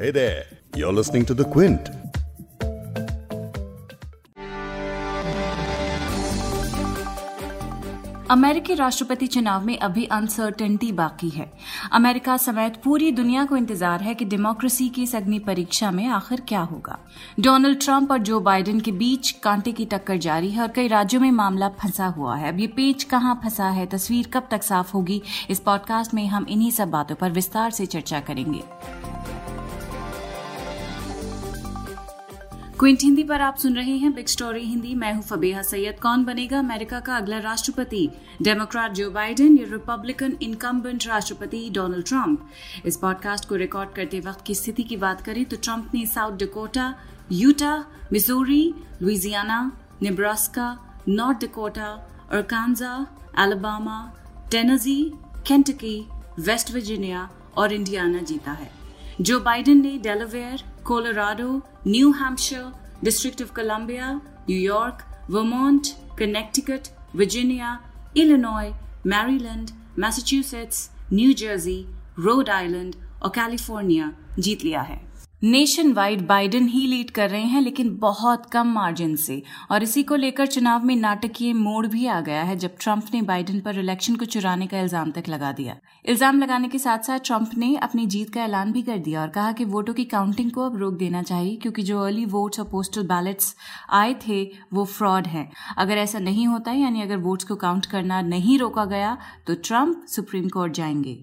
Hey there, you're listening to The Quint. अमेरिकी राष्ट्रपति चुनाव में अभी अनसर्टेनिटी बाकी है। अमेरिका समेत पूरी दुनिया को इंतज़ार है कि डेमोक्रेसी की इस अग्नि परीक्षा में आखिर क्या होगा। डोनाल्ड ट्रंप और जो बाइडेन के बीच कांटे की टक्कर जारी है और कई राज्यों में मामला फंसा हुआ है। अब ये पेच कहाँ फंसा है तस्वीर कब तक साफ़ होगी? इस पॉडकास्ट में हम इन्हीं सब बातों पर विस्तार से चर्चा करेंगे। क्विंट हिंदी पर आप सुन रहे हैं बिग स्टोरी हिंदी। मैं हूँ फबेहा सैयद। कौन बनेगा अमेरिका का अगला राष्ट्रपति? डेमोक्रेट जो बाइडेन या रिपब्लिकन इनकम्बेंट राष्ट्रपति डोनाल्ड ट्रंप? इस पॉडकास्ट को रिकॉर्ड करते वक्त की स्थिति की बात करें तो ट्रंप ने South Dakota, Utah Missouri Louisiana, Nebraska, North Dakota Arkansas Alabama Tennessee Kentucky, West Virginia और इंडियाना जीता है। जो बाइडेन ने Delaware Colorado New District District of New New York Vermont, Connecticut Virginia, Illinois, Maryland Massachusetts, New Jersey, Rhode Island और California जीत लिया है nationwide Biden ही lead कर रहे हैं, लेकिन बहुत कम मार्जिन से। और इसी को लेकर चुनाव में नाटकीय मोड़ भी आ गया है, जब ट्रंप ने बाइडन पर इलेक्शन को चुराने का इल्ज़ाम तक लगा दिया। इल्ज़ाम लगाने के साथ साथ ट्रंप ने अपनी जीत का ऐलान भी कर दिया और कहा कि वोटों की काउंटिंग को अब रोक देना चाहिए, क्योंकि जो अर्ली वोट्स और पोस्टल बैलेट्स आए थे, वो फ्रॉड हैं। अगर ऐसा नहीं होता, यानी अगर वोट्स को काउंट करना नहीं रोका गया तो ट्रंप सुप्रीम कोर्ट जाएँगे।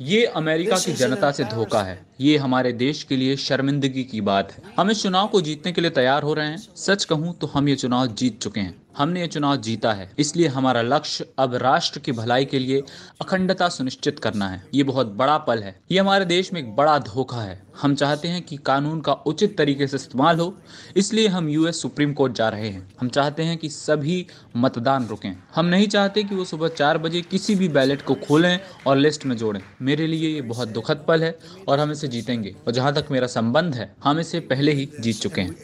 ये अमेरिका की जनता से धोखा है। ये हमारे देश के लिए शर्मिंदगी की बात है। हम इस चुनाव को जीतने के लिए तैयार हो रहे हैं। सच कहूँ तो हम ये चुनाव जीत चुके हैं। हमने ये चुनाव जीता है। इसलिए हमारा लक्ष्य अब राष्ट्र की भलाई के लिए अखंडता सुनिश्चित करना है। ये बहुत बड़ा पल है। ये हमारे देश में एक बड़ा धोखा है। हम चाहते हैं कि कानून का उचित तरीके से इस्तेमाल हो। इसलिए हम यूएस सुप्रीम कोर्ट जा रहे हैं। हम चाहते हैं कि सभी मतदान रुकें। हम नहीं चाहते कि वो सुबह चार बजे किसी भी बैलेट को खोलें और लिस्ट में जोड़ें। मेरे लिए ये बहुत दुखद पल है और हम इसे जीतेंगे। और जहाँ तक मेरा संबंध है, हम इसे पहले ही जीत चुके हैं।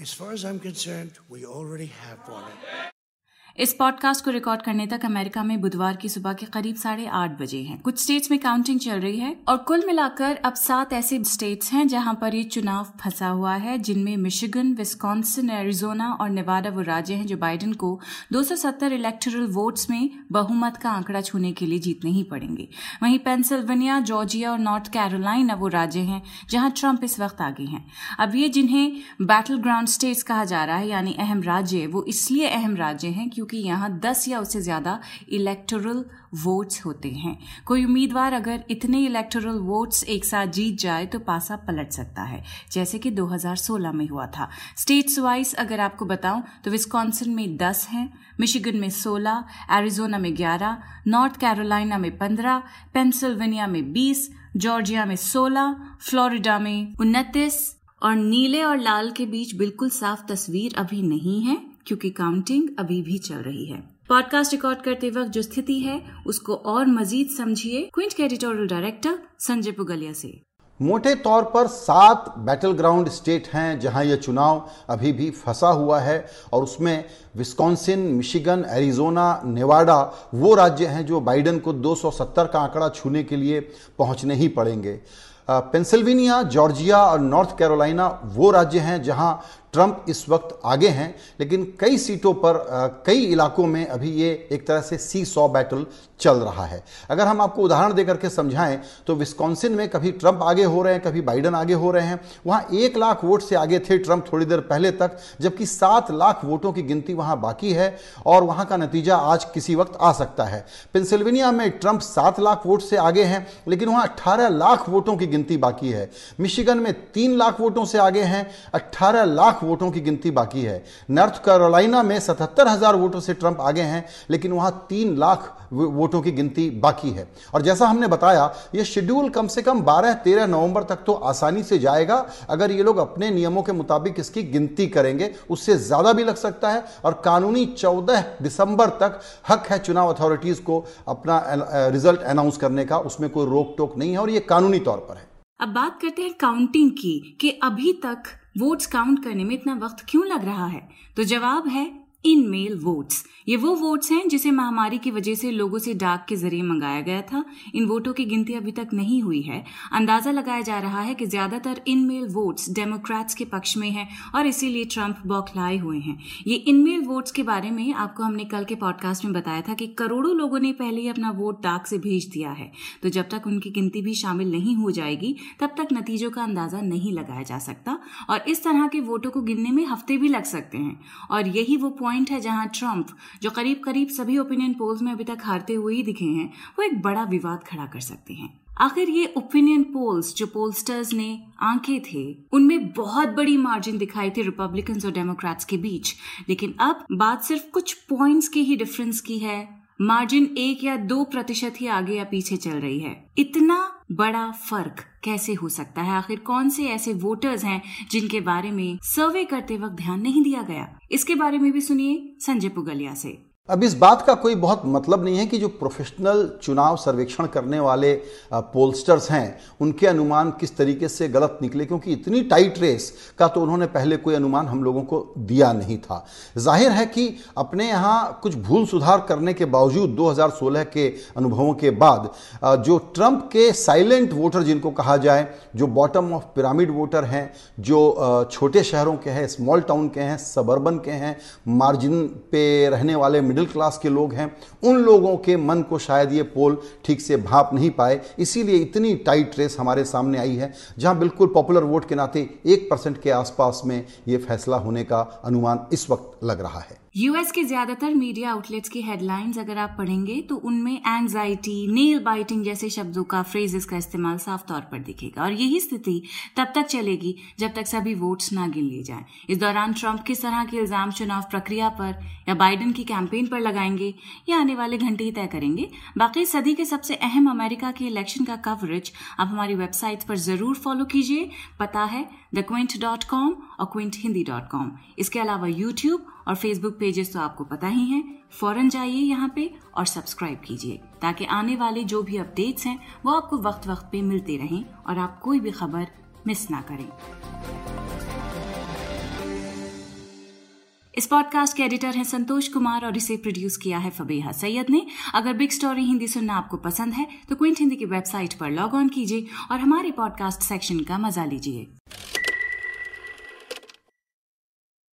इस पॉडकास्ट को रिकॉर्ड करने तक अमेरिका में बुधवार की सुबह के करीब साढ़े आठ बजे हैं। कुछ स्टेट्स में काउंटिंग चल रही है और कुल मिलाकर अब सात ऐसे स्टेट्स हैं जहाँ पर ये चुनाव फंसा हुआ है, जिनमें मिशिगन विस्कॉन्सिन एरिजोना और नेवाडा वो राज्य हैं जो बाइडेन को 270 इलेक्टोरल वोट्स में बहुमत का आंकड़ा छूने के लिए जीतने ही पड़ेंगे। वहीं पेंसिल्वेनिया जॉर्जिया और नॉर्थ कैरोलाइना वो राज्य हैं जहाँ ट्रंप इस वक्त आगे हैं। अब ये जिन्हें बैटल ग्राउंड स्टेट्स कहा जा रहा है, यानी अहम राज्य, वो इसलिए अहम राज्य हैं क्योंकि यहाँ 10 या उससे ज़्यादा इलेक्टोरल वोट्स होते हैं। कोई उम्मीदवार अगर इतने इलेक्टोरल वोट्स एक साथ जीत जाए तो पासा पलट सकता है, जैसे कि 2016 में हुआ था। स्टेट्स वाइज अगर आपको बताऊँ तो विस्कॉन्सिन में 10 हैं मिशिगन में 16 एरिजोना में 11 नॉर्थ कैरोलिना में 15 पेंसिल्वेनिया में 20 जॉर्जिया में 16 फ्लोरिडा में 29 और नीले और लाल के बीच बिल्कुल साफ़ तस्वीर अभी नहीं है। क्योंकि काउंटिंग अभी भी चल रही है। पॉडकास्ट रिकॉर्ड करते वक्त जो स्थिति है, उसको और मजीद समझिए क्विंट के एडिटोरियल डायरेक्टर संजय पुगलिया से। मोटे तौर पर सात बैटल ग्राउंड स्टेट हैं जहाँ यह चुनाव अभी भी फंसा हुआ है और उसमें विस्कॉन्सिन, मिशिगन, एरिजोना, नेवाडा वो राज्य हैं जो बाइडन को 270 का आंकड़ा छूने के लिए पहुँचने ही पड़ेंगे। पेंसिल्वेनिया, जॉर्जिया और नॉर्थ कैरोलिना वो राज्य हैं जहाँ ट्रंप इस वक्त आगे हैं, लेकिन कई सीटों पर कई इलाकों में अभी ये एक तरह से सी सौ बैटल चल रहा है। अगर हम आपको उदाहरण देकर के समझाएँ तो विस्कॉन्सिन में कभी ट्रंप आगे हो रहे हैं, कभी बाइडन आगे हो रहे हैं। वहाँ एक लाख वोट से आगे थे ट्रंप थोड़ी देर पहले तक, जबकि सात लाख वोटों की गिनती वहाँ बाकी है, और वहाँ का नतीजा आज किसी वक्त आ सकता है। पेंसिल्वेनिया में ट्रंप सात लाख वोट से आगे हैं, लेकिन वहाँ अट्ठारह लाख वोटों की गिनती बाकी है। मिशिगन में तीन लाख वोटों से आगे हैं अट्ठारह लाख वोटों की गिनती बाकी है। नॉर्थ कैरोलिना में सतहत्तर हज़ार वोटों से ट्रंप आगे हैं, लेकिन वहाँ तीन लाख वोटों की गिनती बाकी है। और जैसा हमने बताया यह शेड्यूल कम से कम 12-13 नवंबर तक तो आसानी से जाएगा। अगर ये लोग अपने नियमों के मुताबिक इसकी गिनती करेंगे, उससे ज़्यादा भी लग सकता है। और कानूनी 14 दिसंबर तक हक है चुनाव अथॉरिटीज को अपना रिज़ल्ट अनाउंस करने का। उसमें कोई रोक टोक नहीं है और यह कानूनी तौर पर है। अब बात करते हैं काउंटिंग की, कि अभी तक वोट्स काउंट करने में इतना वक्त क्यों लग रहा है? तो जवाब है इन मेल वोट्स। ये वो वोट्स हैं जिसे महामारी की वजह से लोगों से डाक के ज़रिए मंगाया गया था। इन वोटों की गिनती अभी तक नहीं हुई है। अंदाज़ा लगाया जा रहा है कि ज़्यादातर इन मेल वोट्स डेमोक्रेट्स के पक्ष में है और इसीलिए ट्रंप बौखलाए हुए हैं। ये इन मेल वोट्स के बारे में आपको हमने कल के पॉडकास्ट में बताया था कि करोड़ों लोगों ने पहले ही अपना वोट डाक से भेज दिया है। तो जब तक उनकी गिनती भी शामिल नहीं हो जाएगी, तब तक नतीजों का अंदाज़ा नहीं लगाया जा सकता और इस तरह के वोटों को गिनने में हफ़्ते भी लग सकते हैं। और यही वो पॉइंट है जहाँ ट्रंप, जो करीब करीब सभी ओपिनियन पोल्स में अभी तक हारते हुए ही दिखे हैं, वो एक बड़ा विवाद खड़ा कर सकते हैं। आखिर ये ओपिनियन पोल्स जो पोलस्टर्स ने आँखें थे, उनमें बहुत बड़ी मार्जिन दिखाई थी रिपब्लिकन और डेमोक्रेट्स के बीच। लेकिन अब बात सिर्फ़ कुछ पॉइंट्स की ही डिफरेंस की है। मार्जिन एक या दो प्रतिशत ही आगे या पीछे चल रही है। इतना बड़ा फ़र्क कैसे हो सकता है? आखिर कौन से ऐसे वोटर्स हैं जिनके बारे में सर्वे करते वक्त ध्यान नहीं दिया गया? इसके बारे में भी सुनिए संजय पुगलिया से। अब इस बात का कोई बहुत मतलब नहीं है कि जो प्रोफेशनल चुनाव सर्वेक्षण करने वाले पोलस्टर्स हैं, उनके अनुमान किस तरीके से गलत निकले, क्योंकि इतनी टाइट रेस का तो उन्होंने पहले कोई अनुमान हम लोगों को दिया नहीं था। ज़ाहिर है कि अपने यहाँ कुछ भूल सुधार करने के बावजूद 2016 के अनुभवों के बाद जो ट्रंप के साइलेंट वोटर जिनको कहा जाए, जो बॉटम ऑफ़ पिरामिड वोटर हैं, जो छोटे शहरों के हैं स्मॉल टाउन के हैं सबर्बन के हैं मार्जिन पे रहने वाले मिडिल क्लास के लोग हैं, उन लोगों के मन को शायद ये पोल ठीक से भाप नहीं पाए, इसीलिए इतनी टाइट रेस हमारे सामने आई है, जहाँ बिल्कुल पॉपुलर वोट के नाते एक परसेंट के आसपास में ये फैसला होने का अनुमान इस वक्त लग रहा है। यूएस के ज़्यादातर मीडिया आउटलेट्स की हेडलाइंस अगर आप पढ़ेंगे तो उनमें एंजाइटी नेल बाइटिंग जैसे शब्दों का फ्रेजेस का इस्तेमाल साफ़ तौर पर दिखेगा। और यही स्थिति तब तक चलेगी जब तक सभी वोट्स ना गिन लिए जाएँ। इस दौरान ट्रंप किस तरह के इल्ज़ाम चुनाव प्रक्रिया पर या बाइडन की कैंपेन पर लगाएँगे या आने वाले घंटे ही तय करेंगे, बाकी सदी के सबसे अहम अमेरिका के इलेक्शन का कवरेज आप हमारी वेबसाइट पर ज़रूर फॉलो कीजिए। पता है द क्विंट डॉट कॉम और क्विंट हिंदी डॉट कॉम इसके अलावा यूट्यूब और फेसबुक पेजेस तो आपको पता ही हैं। फ़ौरन जाइए यहाँ पे और सब्सक्राइब कीजिए, ताकि आने वाले जो भी अपडेट्स हैं, वो आपको वक्त वक्त पे मिलते रहें और आप कोई भी खबर मिस ना करें। इस पॉडकास्ट के एडिटर हैं संतोष कुमार और इसे प्रोड्यूस किया है फबीहा सैयद ने। अगर बिग स्टोरी हिंदी सुनना आपको पसंद है तो क्विंट हिंदी की वेबसाइट पर लॉग ऑन कीजिए और हमारे पॉडकास्ट सेक्शन का मज़ा लीजिए।